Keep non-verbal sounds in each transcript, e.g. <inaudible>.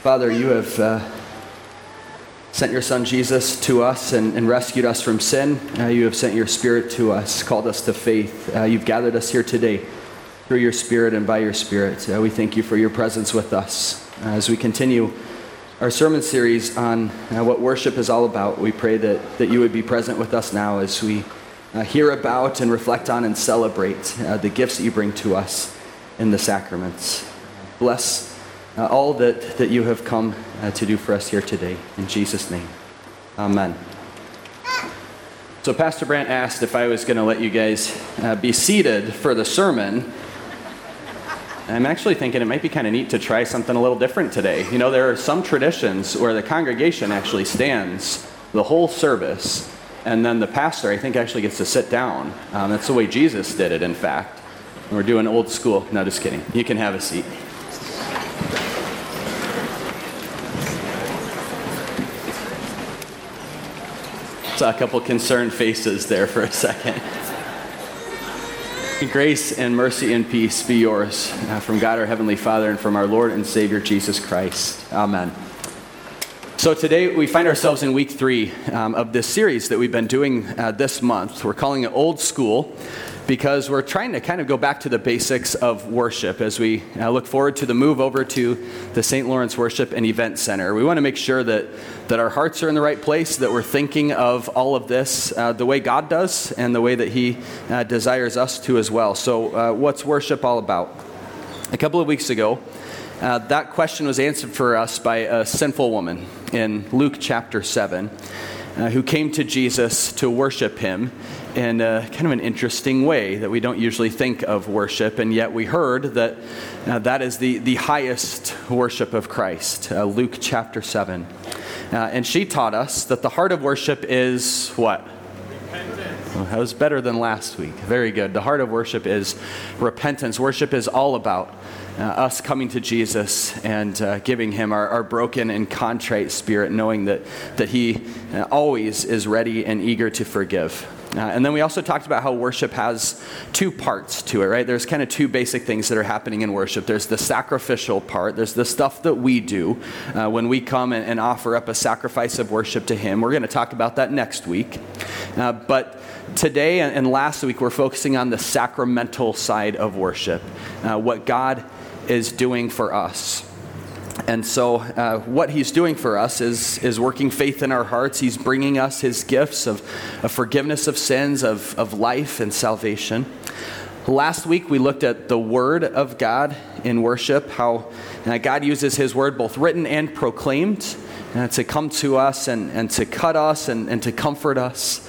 Father, you have uh, sent your Son Jesus to us and, and rescued us from sin. Uh, you have sent your Spirit to us, called us to faith. Uh, you've gathered us here today through your Spirit and by your Spirit. Uh, we thank you for your presence with us. Uh, as we continue our sermon series on uh, what worship is all about, we pray that, that you would be present with us now as we hear about and reflect on and celebrate the gifts that you bring to us in the sacraments. Bless uh, all that, that you have come uh, to do for us here today. In Jesus' name, amen. So, Pastor Brandt asked if I was going to let you guys uh, be seated for the sermon. I'm actually thinking it might be kind of neat to try something a little different today. You know, there are some traditions where the congregation actually stands the whole service, and then the pastor, I think, actually gets to sit down. Um, that's the way Jesus did it, in fact. We're doing old school. No, just kidding. You can have a seat. Saw a couple concerned faces there for a second. Grace and mercy and peace be yours uh, from God our Heavenly Father and from our Lord and Savior Jesus Christ. Amen. So today we find ourselves in week three um, of this series that we've been doing uh, this month. We're calling it Old School because we're trying to kind of go back to the basics of worship as we uh, look forward to the move over to the St. Lorenz Worship and Event Center. We want to make sure that, that our hearts are in the right place, that we're thinking of all of this uh, the way God does and the way that He uh, desires us to as well. So, uh, what's worship all about? A couple of weeks ago, uh, that question was answered for us by a sinful woman in Luke chapter 7 uh, who came to Jesus to worship him in a, kind of an interesting way that we don't usually think of worship, and yet we heard that uh, that is the, the highest worship of Christ. Uh, Luke chapter 7. Uh, and she taught us that the heart of worship is what? Well, that was better than last week. Very good. The heart of worship is repentance. Worship is all about uh, us coming to Jesus and uh, giving him our, our, broken and contrite spirit, knowing that, that he uh, always is ready and eager to forgive. Uh, and then we also talked about how worship has two parts to it, right? There's kind of two basic things that are happening in worship. There's the sacrificial part, there's the stuff that we do uh, when we come and, and, offer up a sacrifice of worship to Him. We're going to talk about that next week. Uh, but today and, and, last week, we're focusing on the sacramental side of worship, uh, what God is doing for us. And so, uh, what he's doing for us is, is working faith in our hearts. He's bringing us his gifts of, of forgiveness of sins, of, of life and salvation. Last week, we looked at the Word of God in worship, how uh, God uses His Word, both written and proclaimed, uh, to come to us and, and to cut us and, and to comfort us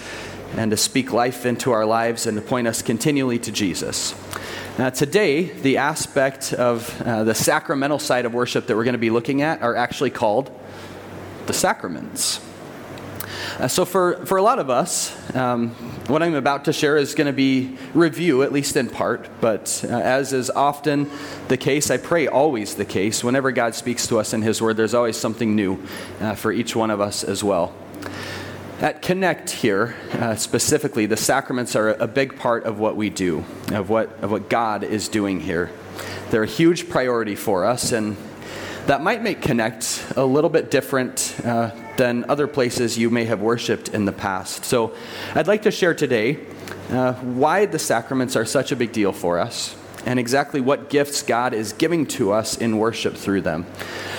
and to speak life into our lives and to point us continually to Jesus. Now, today, the aspect of uh, the sacramental side of worship that we're going to be looking at are actually called the sacraments. Uh, so, for, for a lot of us, um, what I'm about to share is going to be review, at least in part, but uh, as is often the case, I pray always the case, whenever God speaks to us in His Word, there's always something new uh, for each one of us as well. At Connect here, uh, specifically, the sacraments are a big part of what we do, of what, of what God is doing here. They're a huge priority for us, and that might make Connect a little bit different uh, than other places you may have worshiped in the past. So I'd like to share today uh, why the sacraments are such a big deal for us and exactly what gifts God is giving to us in worship through them.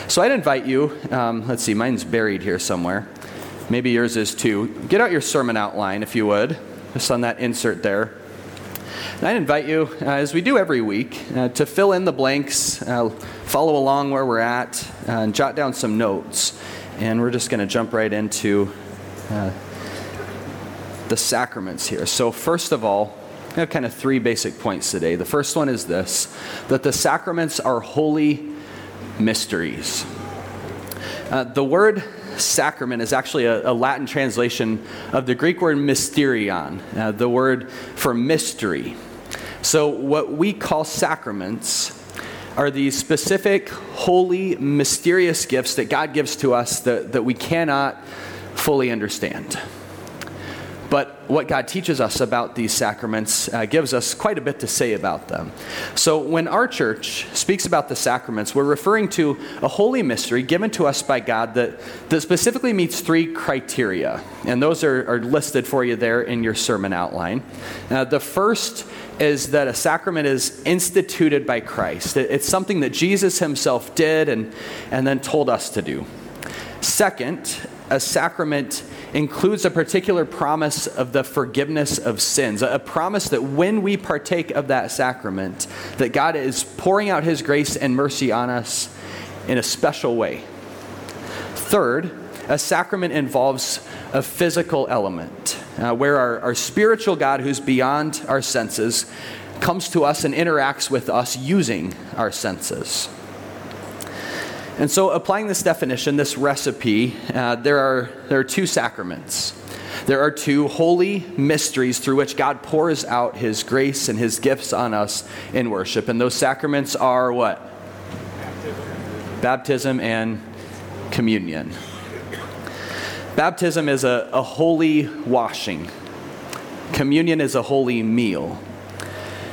So I'd invite you, um, let's see, mine's buried here somewhere. Maybe yours is too. Get out your sermon outline, if you would, just on that insert there. And I invite you, uh, as we do every week, uh, to fill in the blanks, uh, follow along where we're at, uh, and jot down some notes. And we're just going to jump right into uh, the sacraments here. So, first of all, I have kind of three basic points today. The first one is this that the sacraments are holy mysteries. Uh, the word sacrament is actually a, a Latin translation of the Greek word mysterion, uh, the word for mystery. So, what we call sacraments are these specific, holy, mysterious gifts that God gives to us that, that we cannot fully understand. What God teaches us about these sacraments uh, gives us quite a bit to say about them. So, when our church speaks about the sacraments, we're referring to a holy mystery given to us by God that, that specifically meets three criteria. And those are, are listed for you there in your sermon outline. Uh, the first is that a sacrament is instituted by Christ, it's something that Jesus himself did and, and then told us to do. Second, a sacrament includes a particular promise of the forgiveness of sins, a promise that when we partake of that sacrament, that God is pouring out his grace and mercy on us in a special way. Third, a sacrament involves a physical element uh, where our, our spiritual God, who's beyond our senses, comes to us and interacts with us using our senses. And so, applying this definition, this recipe, uh, there, are, there are two sacraments. There are two holy mysteries through which God pours out his grace and his gifts on us in worship. And those sacraments are what? Baptism, Baptism and communion. Baptism is a, a holy washing, communion is a holy meal.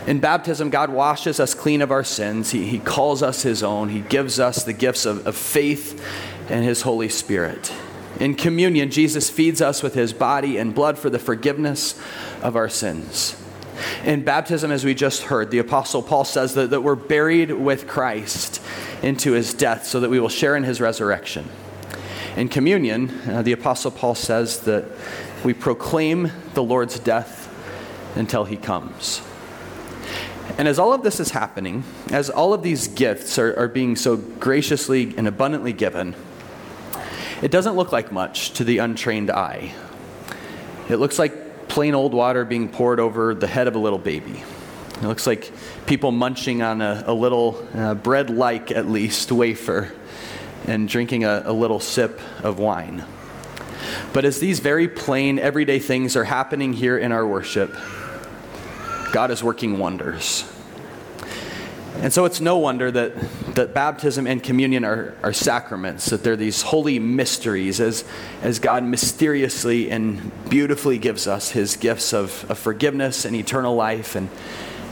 In baptism, God washes us clean of our sins. He, he calls us His own. He gives us the gifts of, of faith and His Holy Spirit. In communion, Jesus feeds us with His body and blood for the forgiveness of our sins. In baptism, as we just heard, the Apostle Paul says that, that we're buried with Christ into His death so that we will share in His resurrection. In communion, uh, the Apostle Paul says that we proclaim the Lord's death until He comes. And as all of this is happening, as all of these gifts are, are being so graciously and abundantly given, it doesn't look like much to the untrained eye. It looks like plain old water being poured over the head of a little baby. It looks like people munching on a, a little uh, bread like, at least, wafer and drinking a, a little sip of wine. But as these very plain, everyday things are happening here in our worship, God is working wonders. And so it's no wonder that, that baptism and communion are, are sacraments, that they're these holy mysteries as, as God mysteriously and beautifully gives us his gifts of, of forgiveness and eternal life and,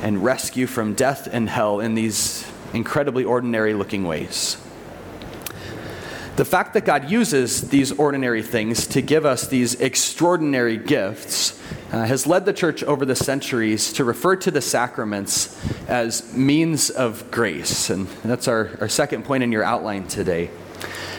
and rescue from death and hell in these incredibly ordinary looking ways. The fact that God uses these ordinary things to give us these extraordinary gifts uh, has led the church over the centuries to refer to the sacraments as means of grace. And that's our, our second point in your outline today.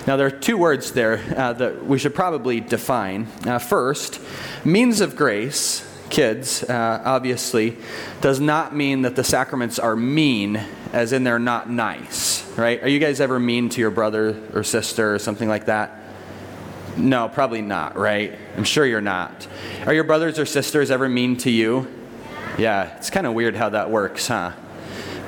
Now, there are two words there uh, that we should probably define. Uh, first, means of grace, kids, uh, obviously, does not mean that the sacraments are mean, as in they're not nice, right? Are you guys ever mean to your brother or sister or something like that? No, probably not, right? I'm sure you're not. Are your brothers or sisters ever mean to you? Yeah, it's kind of weird how that works, huh?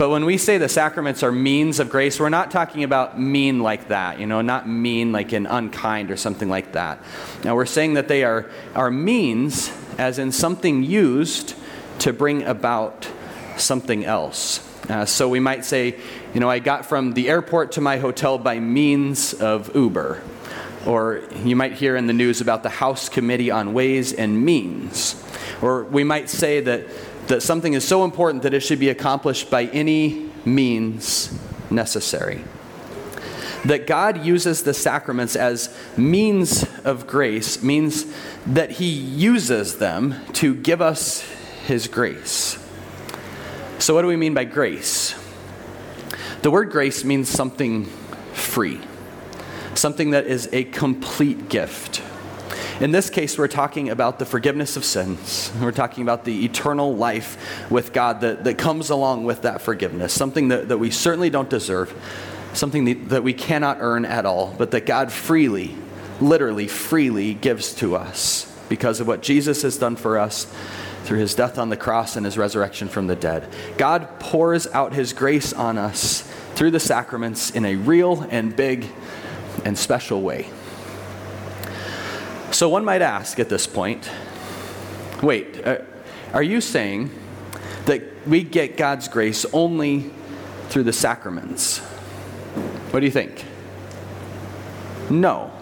But when we say the sacraments are means of grace, we're not talking about mean like that, you know, not mean like in unkind or something like that. Now, we're saying that they are, are means, as in something used to bring about something else. Uh, so we might say, you know, I got from the airport to my hotel by means of Uber. Or you might hear in the news about the House Committee on Ways and Means. Or we might say that, that something is so important that it should be accomplished by any means necessary. That God uses the sacraments as means of grace means that He uses them to give us His grace. So, what do we mean by grace? The word grace means something free something that is a complete gift. In this case, we're talking about the forgiveness of sins. We're talking about the eternal life with God that, that comes along with that forgiveness, something that, that we certainly don't deserve, something that we cannot earn at all, but that God freely, literally freely gives to us because of what Jesus has done for us through his death on the cross and his resurrection from the dead. God pours out his grace on us through the sacraments in a real and big and special way. So one might ask at this point wait, uh, are you saying that we get God's grace only through the sacraments? What do you think? No.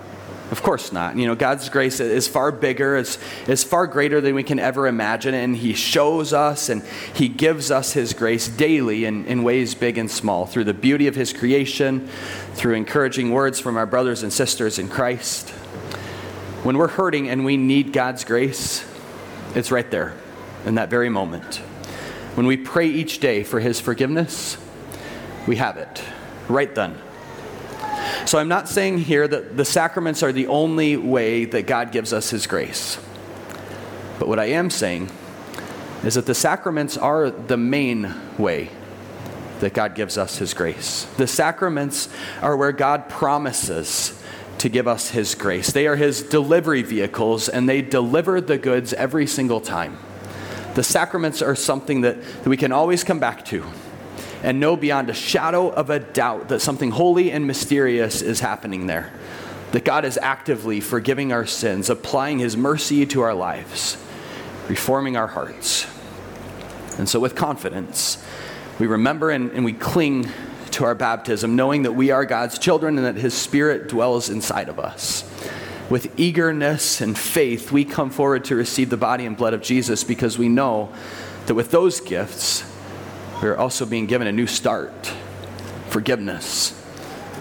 Of course not. You know, God's grace is far bigger, is, is far greater than we can ever imagine, and He shows us and He gives us His grace daily in, in ways big and small through the beauty of His creation, through encouraging words from our brothers and sisters in Christ. When we're hurting and we need God's grace, it's right there in that very moment. When we pray each day for His forgiveness, we have it right then. So I'm not saying here that the sacraments are the only way that God gives us His grace. But what I am saying is that the sacraments are the main way that God gives us His grace. The sacraments are where God promises to give us His grace. They are His delivery vehicles, and they deliver the goods every single time. The sacraments are something that, that we can always come back to and know beyond a shadow of a doubt that something holy and mysterious is happening there. That God is actively forgiving our sins, applying His mercy to our lives, reforming our hearts. And so, with confidence, we remember and, and we cling to our baptism, knowing that we are God's children and that His Spirit dwells inside of us. With eagerness and faith, we come forward to receive the body and blood of Jesus because we know that with those gifts, we are also being given a new start forgiveness,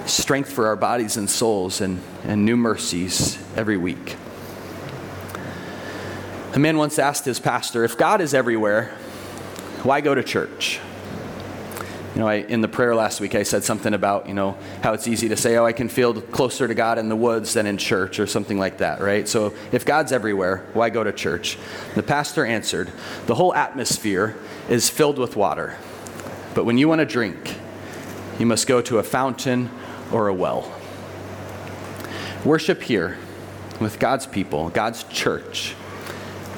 strength for our bodies and souls, and, and new mercies every week. A man once asked his pastor, If God is everywhere, why go to church? You know, I, in the prayer last week, I said something about, you know, how it's easy to say, oh, I can feel closer to God in the woods than in church or something like that, right? So if God's everywhere, why go to church? The pastor answered, the whole atmosphere is filled with water. But when you want to drink, you must go to a fountain or a well. Worship here with God's people, God's church,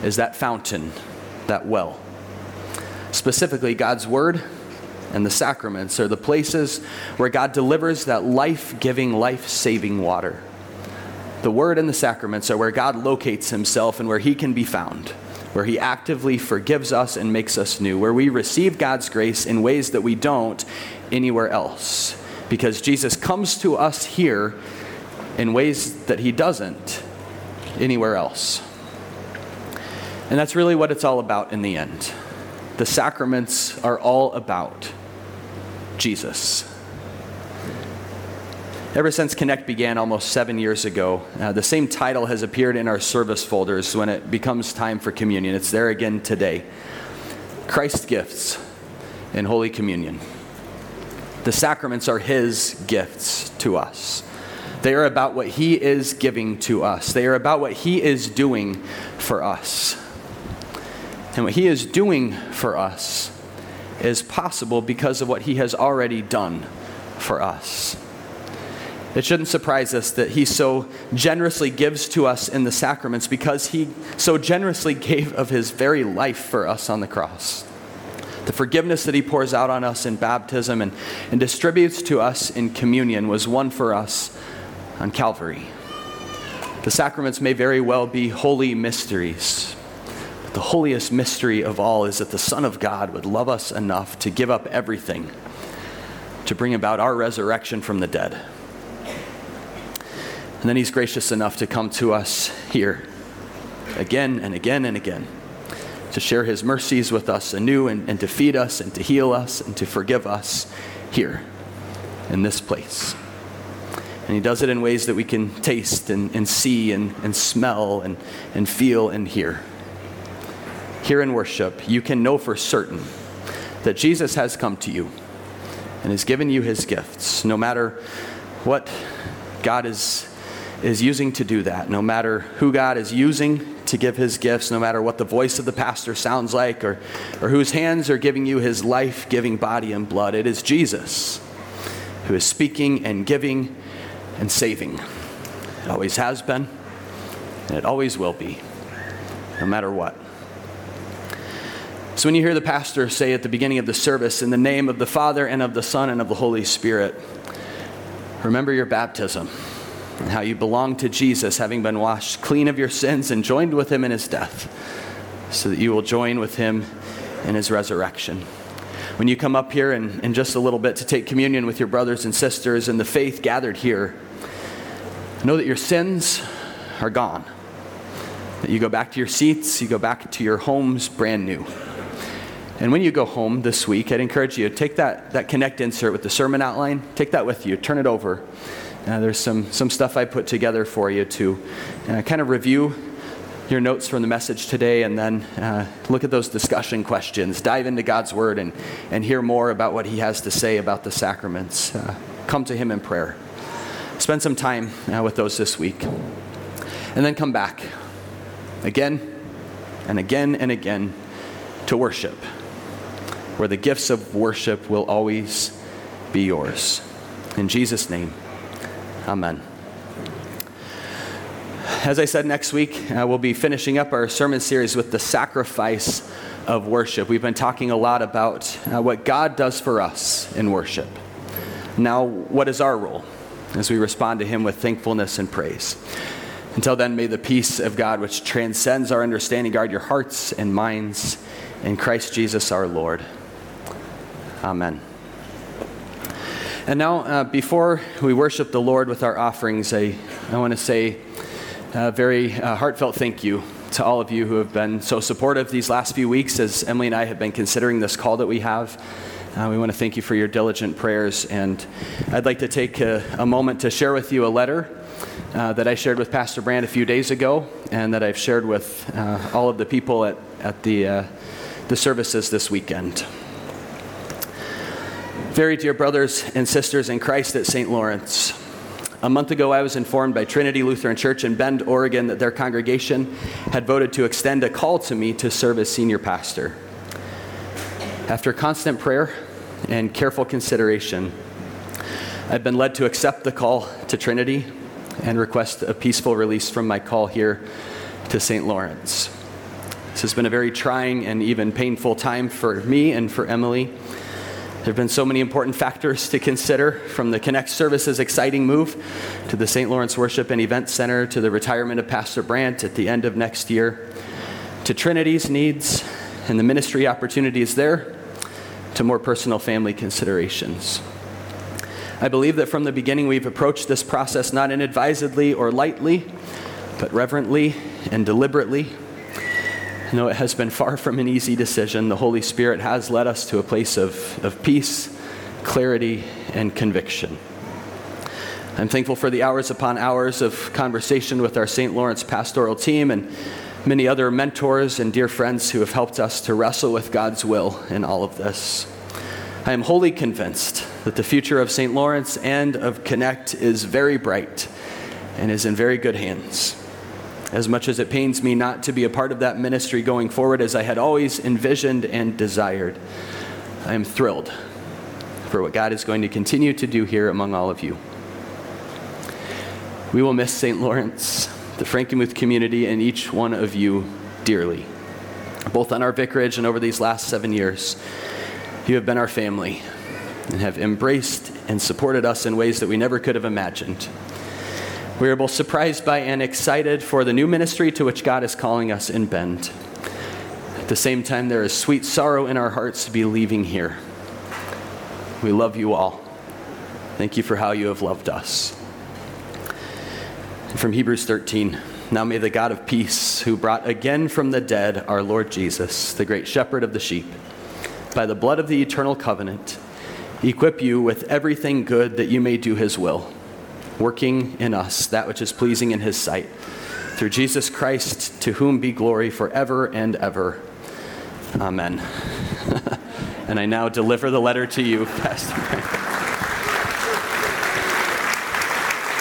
is that fountain, that well. Specifically, God's Word and the sacraments are the places where God delivers that life giving, life saving water. The Word and the sacraments are where God locates Himself and where He can be found where He actively forgives us and makes us new, where we receive God's grace in ways that we don't anywhere else. Because Jesus comes to us here in ways that He doesn't anywhere else. And that's really what it's all about in the end. The sacraments are all about Jesus. Ever since Connect began almost seven years ago, uh, the same title has appeared in our service folders when it becomes time for communion. It's there again today Christ's gifts in Holy Communion. The sacraments are His gifts to us. They are about what He is giving to us, they are about what He is doing for us. And what He is doing for us is possible because of what He has already done for us. It shouldn't surprise us that he so generously gives to us in the sacraments because he so generously <laughs> gave of his very life for us on the cross. The forgiveness that he pours out on us in baptism and, and distributes to us in communion was won for us on Calvary. The sacraments may very well be holy mysteries. But the holiest mystery of all is that the Son of God would love us enough to give up everything to bring about our resurrection from the dead. And then he's gracious enough to come to us here again and again and again to share his mercies with us anew and, and to feed us and to heal us and to forgive us here in this place. And he does it in ways that we can taste and, and see and, and smell and, and feel and hear. Here in worship, you can know for certain that Jesus has come to you and has given you his gifts, no matter what God is is using to do that. No matter who God is using to give his gifts, no matter what the voice of the pastor sounds like or, or whose hands are giving you his life giving body and blood, it is Jesus who is speaking and giving and saving. It always has been, and it always will be, no matter what. So when you hear the pastor say at the beginning of the service, in the name of the Father and of the Son and of the Holy Spirit, remember your baptism and how you belong to Jesus, having been washed clean of your sins and joined with him in his death, so that you will join with him in his resurrection. When you come up here in, in just a little bit to take communion with your brothers and sisters and the faith gathered here, Know that your sins are gone. That you go back to your seats, you go back to your homes brand new. And when you go home this week, I'd encourage you to take that, that connect insert with the sermon outline, take that with you, turn it over. Uh, there's some, some stuff I put together for you to uh, kind of review your notes from the message today and then uh, look at those discussion questions, dive into God's Word, and, and hear more about what He has to say about the sacraments. Uh, come to Him in prayer. Spend some time uh, with those this week. And then come back again and again and again to worship, where the gifts of worship will always be yours. In Jesus' name, amen. As I said, next week uh, we'll be finishing up our sermon series with the sacrifice of worship. We've been talking a lot about uh, what God does for us in worship. Now, what is our role as we respond to Him with thankfulness and praise? Until then, may the peace of God, which transcends our understanding, guard your hearts and minds in Christ Jesus our Lord. Amen. And now, uh, before we worship the Lord with our offerings, I, I want to say a very uh, heartfelt thank you to all of you who have been so supportive these last few weeks as Emily and I have been considering this call that we have. Uh, we want to thank you for your diligent prayers. And I'd like to take a, a moment to share with you a letter uh, that I shared with Pastor Brandt a few days ago and that I've shared with uh, all of the people at, at the, uh, the services this weekend. Very dear brothers and sisters in Christ at St. Lorenz, a month ago, I was informed by Trinity Lutheran Church in Bend, Oregon, that their congregation had voted to extend a call to me to serve as senior pastor. After constant prayer and careful consideration, I've been led to accept the call to Trinity and request a peaceful release from my call here to St. Lorenz. This has been a very trying and even painful time for me and for Emily. There have been so many important factors to consider from the Connect Services exciting move to the St. Lorenz Worship and Event Center to the retirement of Pastor Brandt at the end of next year to Trinity's needs and the ministry opportunities there to more personal family considerations. I believe that from the beginning we've approached this process not inadvisedly or lightly, but reverently and deliberately. No, it has been far from an easy decision. The Holy Spirit has led us to a place of, of peace, clarity, and conviction. I'm thankful for the hours upon hours of conversation with our St. Lorenz pastoral team and many other mentors and dear friends who have helped us to wrestle with God's will in all of this. I am wholly convinced that the future of St. Lorenz and of Connect is very bright and is in very good hands. As much as it pains me not to be a part of that ministry going forward as I had always envisioned and desired, I am thrilled for what God is going to continue to do here among all of you. We will miss St. Lorenz, the Frankenmuth community, and each one of you dearly, both on our vicarage and over these last seven years. You have been our family and have embraced and supported us in ways that we never could have imagined. We are both surprised by and excited for the new ministry to which God is calling us in Bend. At the same time, there is sweet sorrow in our hearts to be leaving here. We love you all. Thank you for how you have loved us. From Hebrews 13 Now may the God of peace, who brought again from the dead our Lord Jesus, the great shepherd of the sheep, by the blood of the eternal covenant, equip you with everything good that you may do his will, working in us that which is pleasing in his sight. Through Jesus Christ, to whom be glory forever and ever. Amen. <laughs> and I now deliver the letter to you, <laughs> Pastor.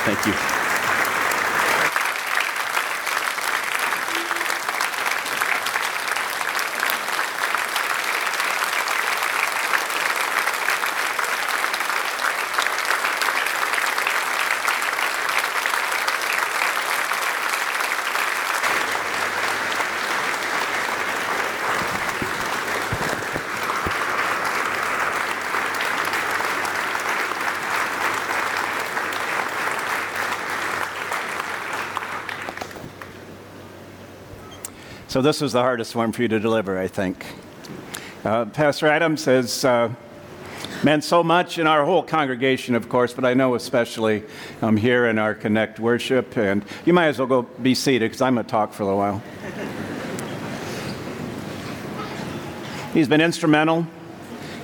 Thank you. So this was the hardest one for you to deliver, I think. Uh, Pastor Adams has uh, meant so much in our whole congregation, of course, but I know especially um, here in our Connect worship. And you might as well go be seated because I'm going to talk for a little while. He's been instrumental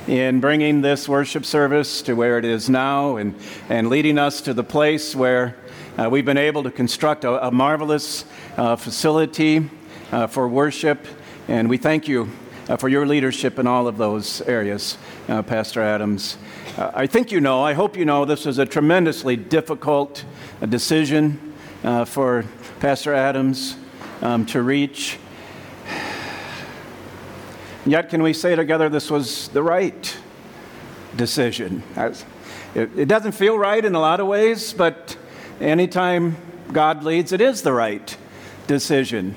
in bringing this worship service to where it is now and, and leading us to the place where uh, we've been able to construct a, a marvelous uh, facility uh, for worship. And we thank you uh, for your leadership in all of those areas, uh, Pastor Adams. Uh, I think you know, I hope you know, this is a tremendously difficult uh, decision uh, for Pastor Adams um, to reach. Yet, can we say together this was the right decision? It, it doesn't feel right in a lot of ways, but anytime God leads, it is the right decision.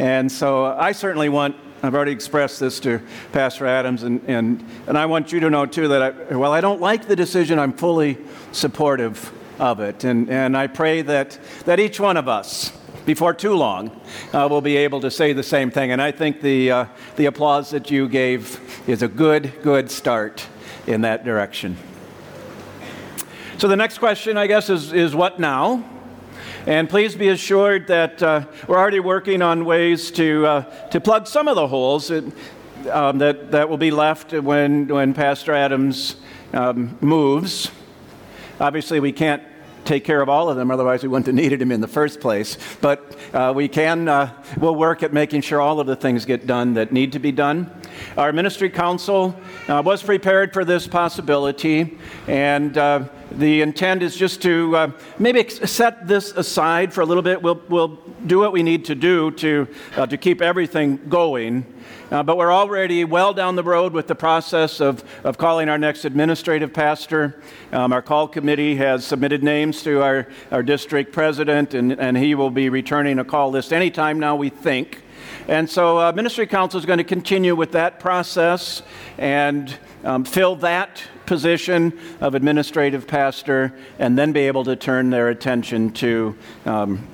And so I certainly want, I've already expressed this to Pastor Adams, and, and, and I want you to know too that, I, while I don't like the decision, I'm fully supportive of it. And, and I pray that, that each one of us, before too long, uh, will be able to say the same thing. And I think the, uh, the applause that you gave is a good, good start in that direction. So the next question, I guess, is, is what now? And please be assured that uh, we're already working on ways to, uh, to plug some of the holes that, um, that, that will be left when, when Pastor Adams um, moves. Obviously, we can't take care of all of them, otherwise, we wouldn't have needed him in the first place. But uh, we can, uh, we'll work at making sure all of the things get done that need to be done. Our ministry council uh, was prepared for this possibility, and uh, the intent is just to uh, maybe set this aside for a little bit. We'll, we'll do what we need to do to, uh, to keep everything going. Uh, but we're already well down the road with the process of, of calling our next administrative pastor. Um, our call committee has submitted names to our, our district president, and, and he will be returning a call list anytime now, we think. And so, uh, Ministry Council is going to continue with that process and um, fill that position of administrative pastor, and then be able to turn their attention to um,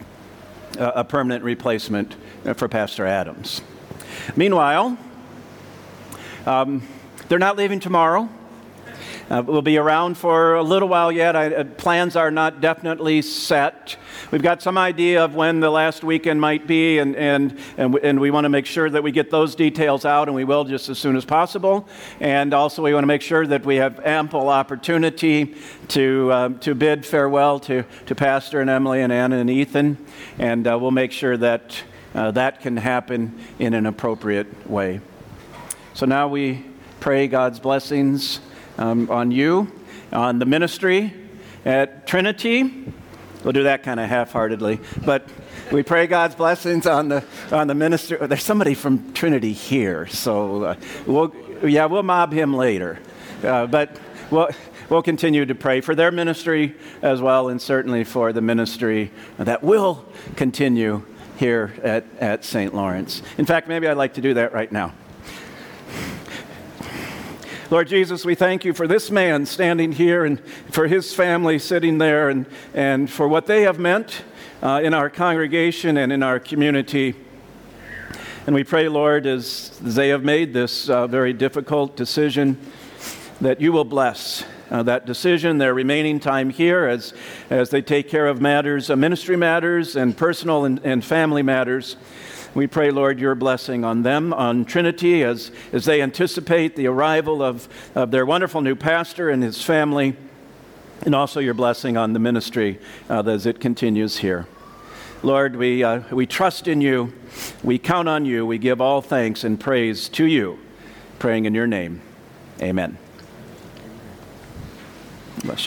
a permanent replacement uh, for Pastor Adams. Meanwhile, um, they're not leaving tomorrow. Uh, we'll be around for a little while yet. I, uh, plans are not definitely set. We've got some idea of when the last weekend might be, and, and, and, we, and we want to make sure that we get those details out, and we will just as soon as possible. And also, we want to make sure that we have ample opportunity to, um, to bid farewell to, to Pastor and Emily and Anna and Ethan, and uh, we'll make sure that uh, that can happen in an appropriate way. So now we pray God's blessings um, on you, on the ministry at Trinity. We'll do that kind of half heartedly. But we pray God's blessings on the, on the ministry. There's somebody from Trinity here, so uh, we'll, yeah, we'll mob him later. Uh, but we'll, we'll continue to pray for their ministry as well, and certainly for the ministry that will continue here at, at St. Lorenz. In fact, maybe I'd like to do that right now. Lord Jesus, we thank you for this man standing here and for his family sitting there and, and for what they have meant uh, in our congregation and in our community. And we pray, Lord, as they have made this uh, very difficult decision, that you will bless uh, that decision, their remaining time here as, as they take care of matters, uh, ministry matters, and personal and, and family matters. We pray, Lord, your blessing on them, on Trinity, as, as they anticipate the arrival of, of their wonderful new pastor and his family, and also your blessing on the ministry uh, as it continues here. Lord, we, uh, we trust in you. We count on you. We give all thanks and praise to you. Praying in your name. Amen. Bless you.